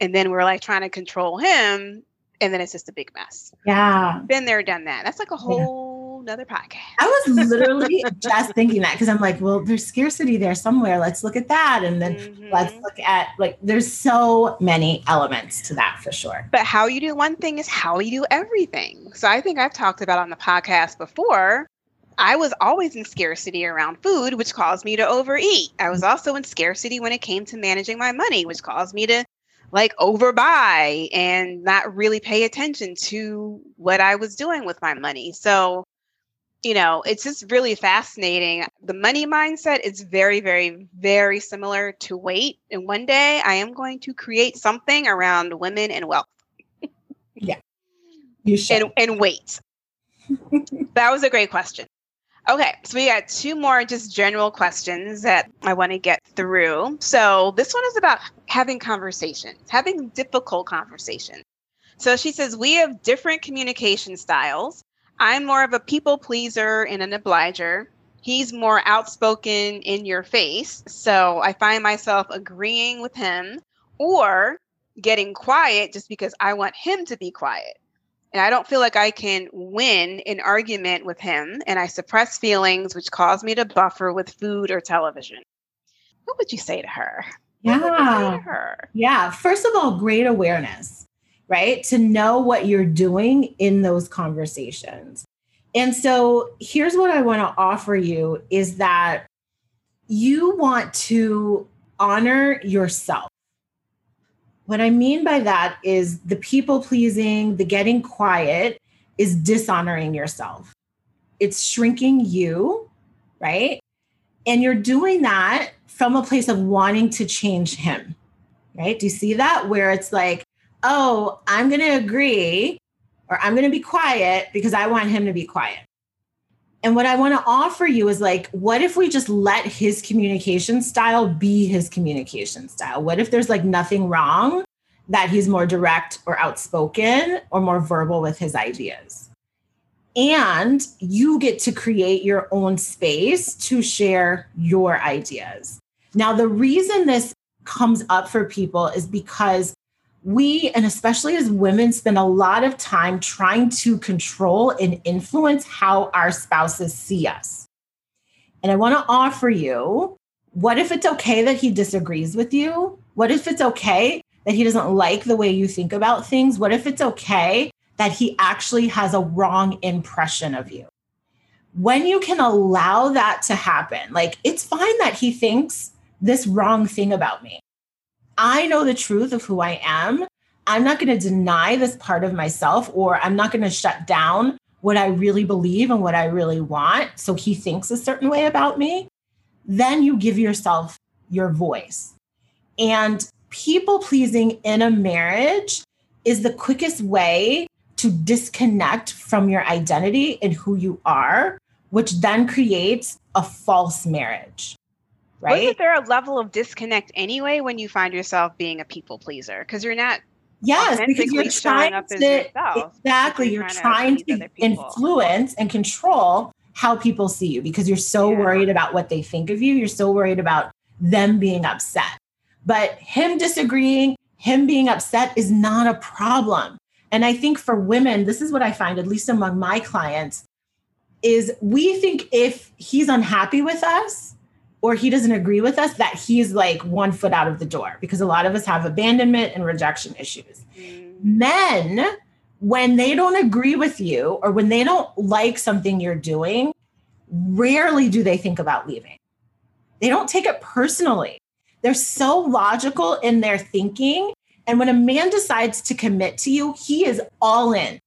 And then we're like trying to control him. And then it's just a big mess. Yeah. Been there, done that. That's like a whole another podcast. I was literally [laughs] just thinking that because I'm like, well, there's scarcity there somewhere. Let's look at that. And then mm-hmm. let's look at like there's so many elements to that for sure. But how you do one thing is how you do everything. So I think I've talked about on the podcast before. I was always in scarcity around food, which caused me to overeat. I was also in scarcity when it came to managing my money, which caused me to like overbuy and not really pay attention to what I was doing with my money. So you know, it's just really fascinating. The money mindset is very, very, very similar to weight. And one day I am going to create something around women and wealth. yeah. You should. And, and weight. that was a great question. Okay, so we got two more just general questions that I want to get through. So this one is about having conversations, having difficult conversations. So she says, We have different communication styles. I'm more of a people pleaser and an obliger. He's more outspoken in your face. So I find myself agreeing with him or getting quiet just because I want him to be quiet. And I don't feel like I can win an argument with him. And I suppress feelings, which cause me to buffer with food or television. What would you say to her? Yeah. To her? Yeah. First of all, great awareness right? To know what you're doing in those conversations. And so here's what I want to offer you is that you want to honor yourself. What I mean by that is the people pleasing, the getting quiet is dishonoring yourself. It's shrinking you, right? And you're doing that from a place of wanting to change him, right? Do you see that? Where it's like, oh, I'm going to agree or I'm going to be quiet because I want him to be quiet. And what I want to offer you is like, what if we just let his communication style be his communication style? What if there's like nothing wrong that he's more direct or outspoken or more verbal with his ideas? And you get to create your own space to share your ideas. Now, the reason this comes up for people is because we, and especially as women, spend a lot of time trying to control and influence how our spouses see us. And I want to offer you what if it's okay that he disagrees with you? What if it's okay that he doesn't like the way you think about things? What if it's okay that he actually has a wrong impression of you? When you can allow that to happen, like it's fine that he thinks this wrong thing about me. I know the truth of who I am. I'm not going to deny this part of myself, or I'm not going to shut down what I really believe and what I really want. So he thinks a certain way about me. Then you give yourself your voice. And people pleasing in a marriage is the quickest way to disconnect from your identity and who you are, which then creates a false marriage right? Wasn't there a level of disconnect anyway when you find yourself being a people pleaser? Because you're not Yes, because you're trying to exactly. You're, you're trying, trying to, to influence and control how people see you because you're so yeah. worried about what they think of you. You're so worried about them being upset. But him disagreeing, him being upset is not a problem. And I think for women, this is what I find, at least among my clients, is we think if he's unhappy with us, or he doesn't agree with us, that he's like one foot out of the door because a lot of us have abandonment and rejection issues. Mm. Men, when they don't agree with you or when they don't like something you're doing, rarely do they think about leaving. They don't take it personally. They're so logical in their thinking. And when a man decides to commit to you, he is all in.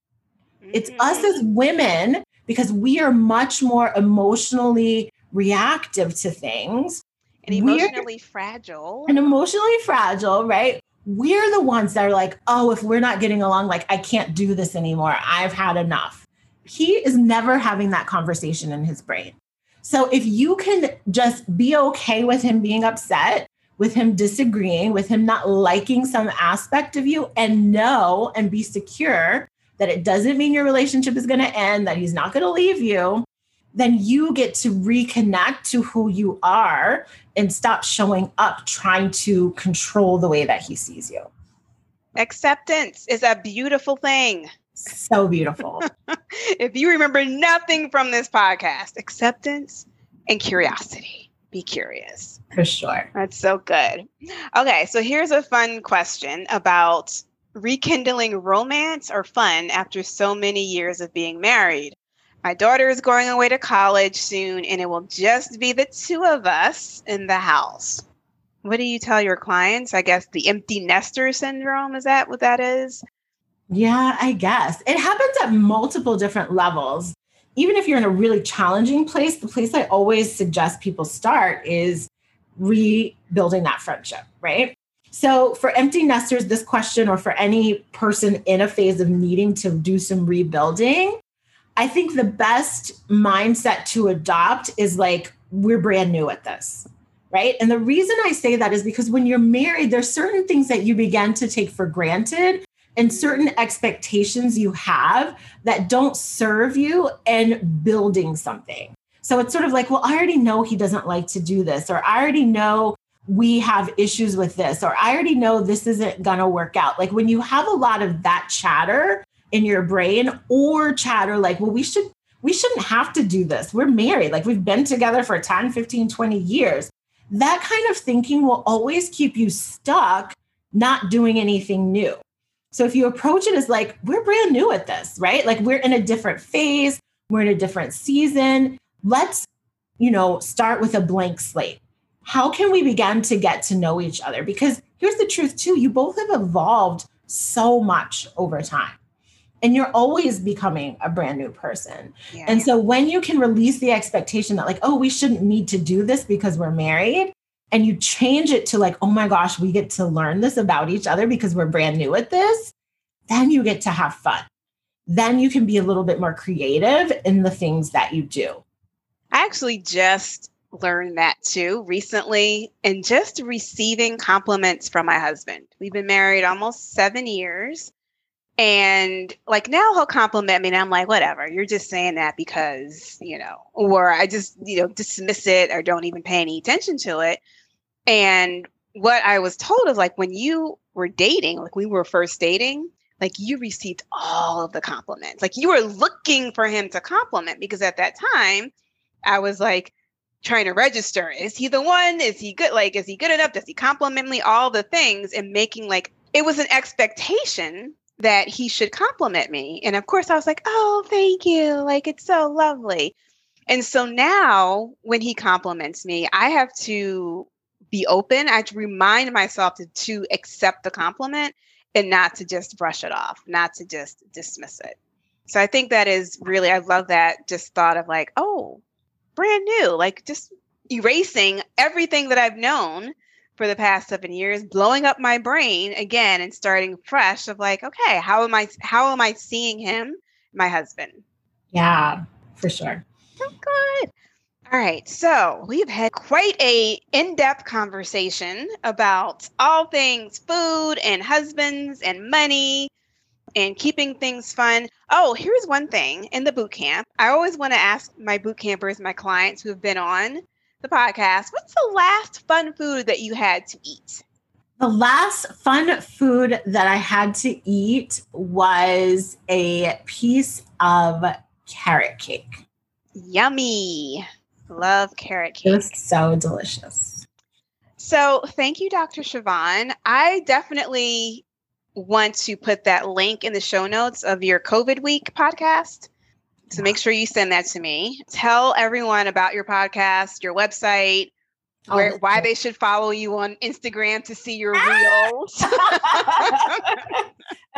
It's us mm-hmm. as women because we are much more emotionally reactive to things and emotionally we're, fragile. And emotionally fragile, right? We're the ones that are like, oh, if we're not getting along, like, I can't do this anymore. I've had enough. He is never having that conversation in his brain. So if you can just be okay with him being upset, with him disagreeing, with him not liking some aspect of you, and know and be secure that it doesn't mean your relationship is going to end, that he's not going to leave you, then you get to reconnect to who you are and stop showing up trying to control the way that he sees you. Acceptance is a beautiful thing. So beautiful. [laughs] if you remember nothing from this podcast, acceptance and curiosity. Be curious. For sure. That's so good. Okay, so here's a fun question about rekindling romance or fun after so many years of being married. My daughter is going away to college soon, and it will just be the two of us in the house. What do you tell your clients? I guess the empty nester syndrome is that what that is? Yeah, I guess. It happens at multiple different levels. Even if you're in a really challenging place, the place I always suggest people start is rebuilding that friendship, right? So, for empty nesters, this question, or for any person in a phase of needing to do some rebuilding, I think the best mindset to adopt is like, we're brand new at this, right? And the reason I say that is because when you're married, there's certain things that you begin to take for granted and certain expectations you have that don't serve you in building something. So it's sort of like, well, I already know he doesn't like to do this, or I already know we have issues with this, or I already know this isn't going to work out. Like when you have a lot of that chatter in your brain, or chatter like, well, we should. We shouldn't have to do this. We're married. Like we've been together for 10, 15, 20 years. That kind of thinking will always keep you stuck not doing anything new. So if you approach it as like, we're brand new at this, right? Like we're in a different phase, we're in a different season. Let's, you know, start with a blank slate how can we begin to get to know each other? Because here's the truth, too you both have evolved so much over time. And you're always becoming a brand new person. Yeah. And so when you can release the expectation that, like, oh, we shouldn't need to do this because we're married, and you change it to, like, oh my gosh, we get to learn this about each other because we're brand new at this, then you get to have fun. Then you can be a little bit more creative in the things that you do. I actually just learned that too recently and just receiving compliments from my husband. We've been married almost seven years. And like now he'll compliment me and I'm like, whatever, you're just saying that because, you know, or I just, you know, dismiss it or don't even pay any attention to it. And what I was told is like when you were dating, like we were first dating, like you received all of the compliments. Like you were looking for him to compliment because at that time I was like, trying to register. Is he the one? Is he good? Like, is he good enough? Does he compliment me? All the things and making like it was an expectation that he should compliment me. And of course, I was like, oh, thank you. Like, it's so lovely. And so now when he compliments me, I have to be open. I have to remind myself to, to accept the compliment and not to just brush it off, not to just dismiss it. So I think that is really, I love that just thought of like, oh, brand new, like just erasing everything that I've known for the past seven years, blowing up my brain again and starting fresh of like, okay, how am I how am I seeing him, my husband? Yeah, for sure. So good. All right, so we've had quite a in-depth conversation about all things food and husbands and money and keeping things fun. Oh, here's one thing in the boot camp. I always want to ask my boot campers, my clients who have been on the podcast, what's the last fun food that you had to eat? The last fun food that I had to eat was a piece of carrot cake. Yummy. Love carrot cake. It was so delicious. So, thank you, Dr. Chavonne. I definitely want to put that link in the show notes of your COVID week podcast. So, make sure you send that to me. Tell everyone about your podcast, your website, oh, where, why they should follow you on Instagram to see your ah! reels. [laughs]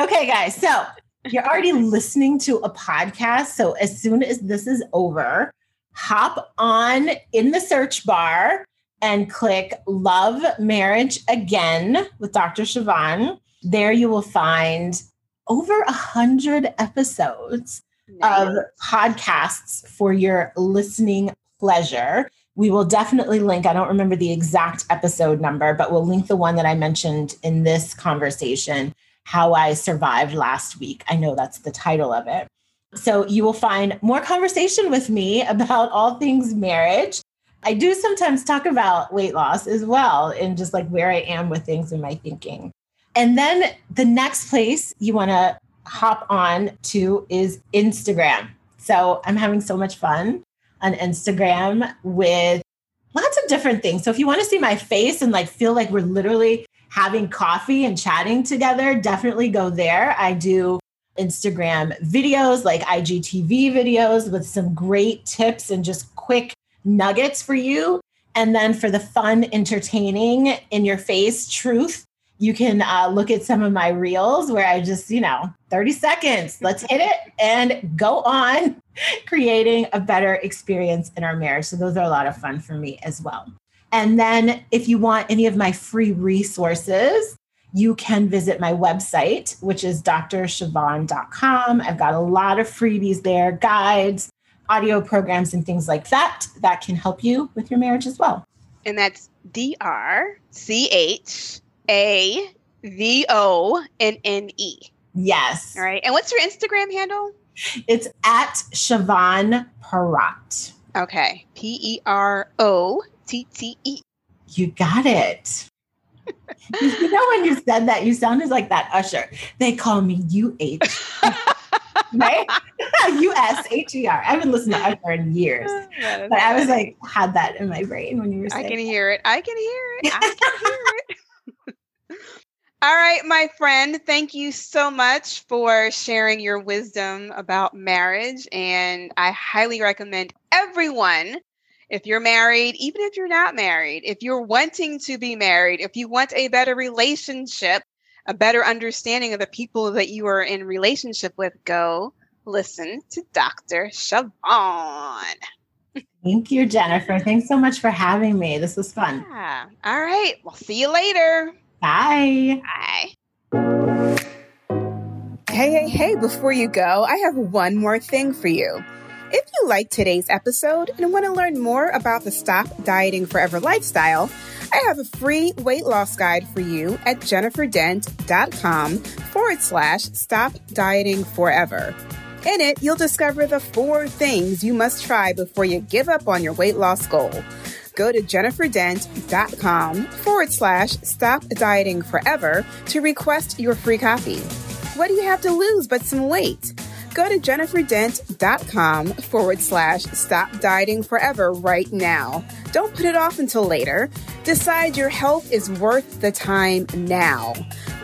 [laughs] okay, guys. So, you're already listening to a podcast. So, as soon as this is over, hop on in the search bar and click Love Marriage Again with Dr. Chavonne. There you will find over a hundred episodes nice. of podcasts for your listening pleasure. We will definitely link, I don't remember the exact episode number, but we'll link the one that I mentioned in this conversation, How I Survived Last Week. I know that's the title of it. So you will find more conversation with me about all things marriage. I do sometimes talk about weight loss as well and just like where I am with things in my thinking. And then the next place you want to hop on to is Instagram. So I'm having so much fun on Instagram with lots of different things. So if you want to see my face and like feel like we're literally having coffee and chatting together, definitely go there. I do Instagram videos, like IGTV videos with some great tips and just quick nuggets for you. And then for the fun, entertaining, in your face truth, you can uh, look at some of my reels where I just, you know, 30 seconds, let's hit it and go on [laughs] creating a better experience in our marriage. So those are a lot of fun for me as well. And then if you want any of my free resources, you can visit my website, which is drchavonne.com. I've got a lot of freebies there, guides, audio programs, and things like that that can help you with your marriage as well. And that's D R C H A V O N N E. Yes. All right. And what's your Instagram handle? It's at Chavonne Perotte. Okay. P E R O T T E. You got it you [laughs] know when you said that, you sounded like that usher. They call me UH. [laughs] right? [laughs] U S H E R. I haven't listened to Usher in years. But. I was like, had that in my brain when you were saying I can hear it. I can hear it. I can hear it. All right, my friend, thank you so much for sharing your wisdom about marriage. And I highly recommend everyone if you're married, even if you're not married, if you're wanting to be married, if you want a better relationship, a better understanding of the people that you are in relationship with, go listen to Dr. Chavonne. Thank you, Jennifer. Thanks so much for having me. This was fun. Yeah. All right. We'll see you later. Bye. Bye. Hey, hey, hey, before you go, I have one more thing for you. If you like today's episode and want to learn more about the Stop Dieting Forever lifestyle, I have a free weight loss guide for you at jenniferdent.com forward slash stop dieting forever. In it, you'll discover the four things you must try before you give up on your weight loss goal. Go to jenniferdent.com forward slash stop dieting forever to request your free copy. What do you have to lose but some weight? Go to jenniferdent.com forward slash stop dieting forever right now. Don't put it off until later. Decide your health is worth the time now.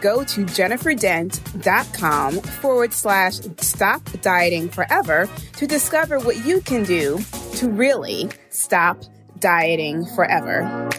Go to jenniferdent.com forward slash stop dieting forever to discover what you can do to really stop dieting forever.